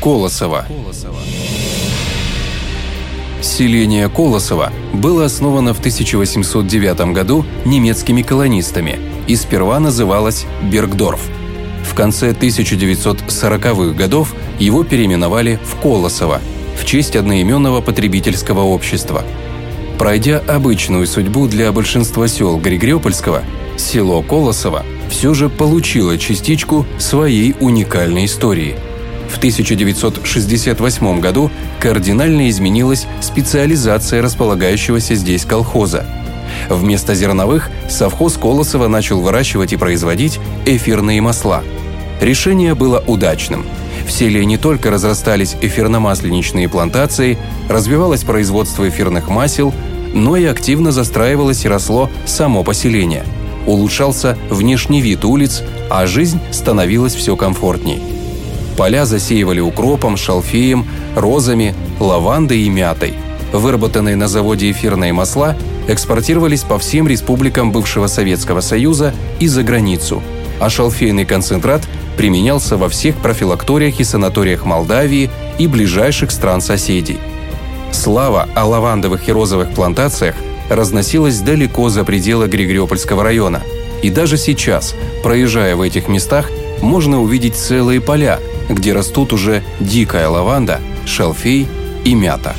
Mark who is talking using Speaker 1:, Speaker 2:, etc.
Speaker 1: Колосова. Селение Колосово было основано в 1809 году немецкими колонистами и сперва называлось Бергдорф. В конце 1940-х годов его переименовали в Колосово в честь одноименного потребительского общества. Пройдя обычную судьбу для большинства сел Григорьопольского, село Колосово все же получило частичку своей уникальной истории – в 1968 году кардинально изменилась специализация располагающегося здесь колхоза. Вместо зерновых совхоз Колосова начал выращивать и производить эфирные масла. Решение было удачным. В селе не только разрастались эфирно-масленичные плантации, развивалось производство эфирных масел, но и активно застраивалось и росло само поселение. Улучшался внешний вид улиц, а жизнь становилась все комфортней. Поля засеивали укропом, шалфеем, розами, лавандой и мятой. Выработанные на заводе эфирные масла экспортировались по всем республикам бывшего Советского Союза и за границу, а шалфейный концентрат применялся во всех профилакториях и санаториях Молдавии и ближайших стран-соседей. Слава о лавандовых и розовых плантациях разносилась далеко за пределы Григориопольского района. И даже сейчас, проезжая в этих местах, можно увидеть целые поля, где растут уже дикая лаванда, шалфей и мята.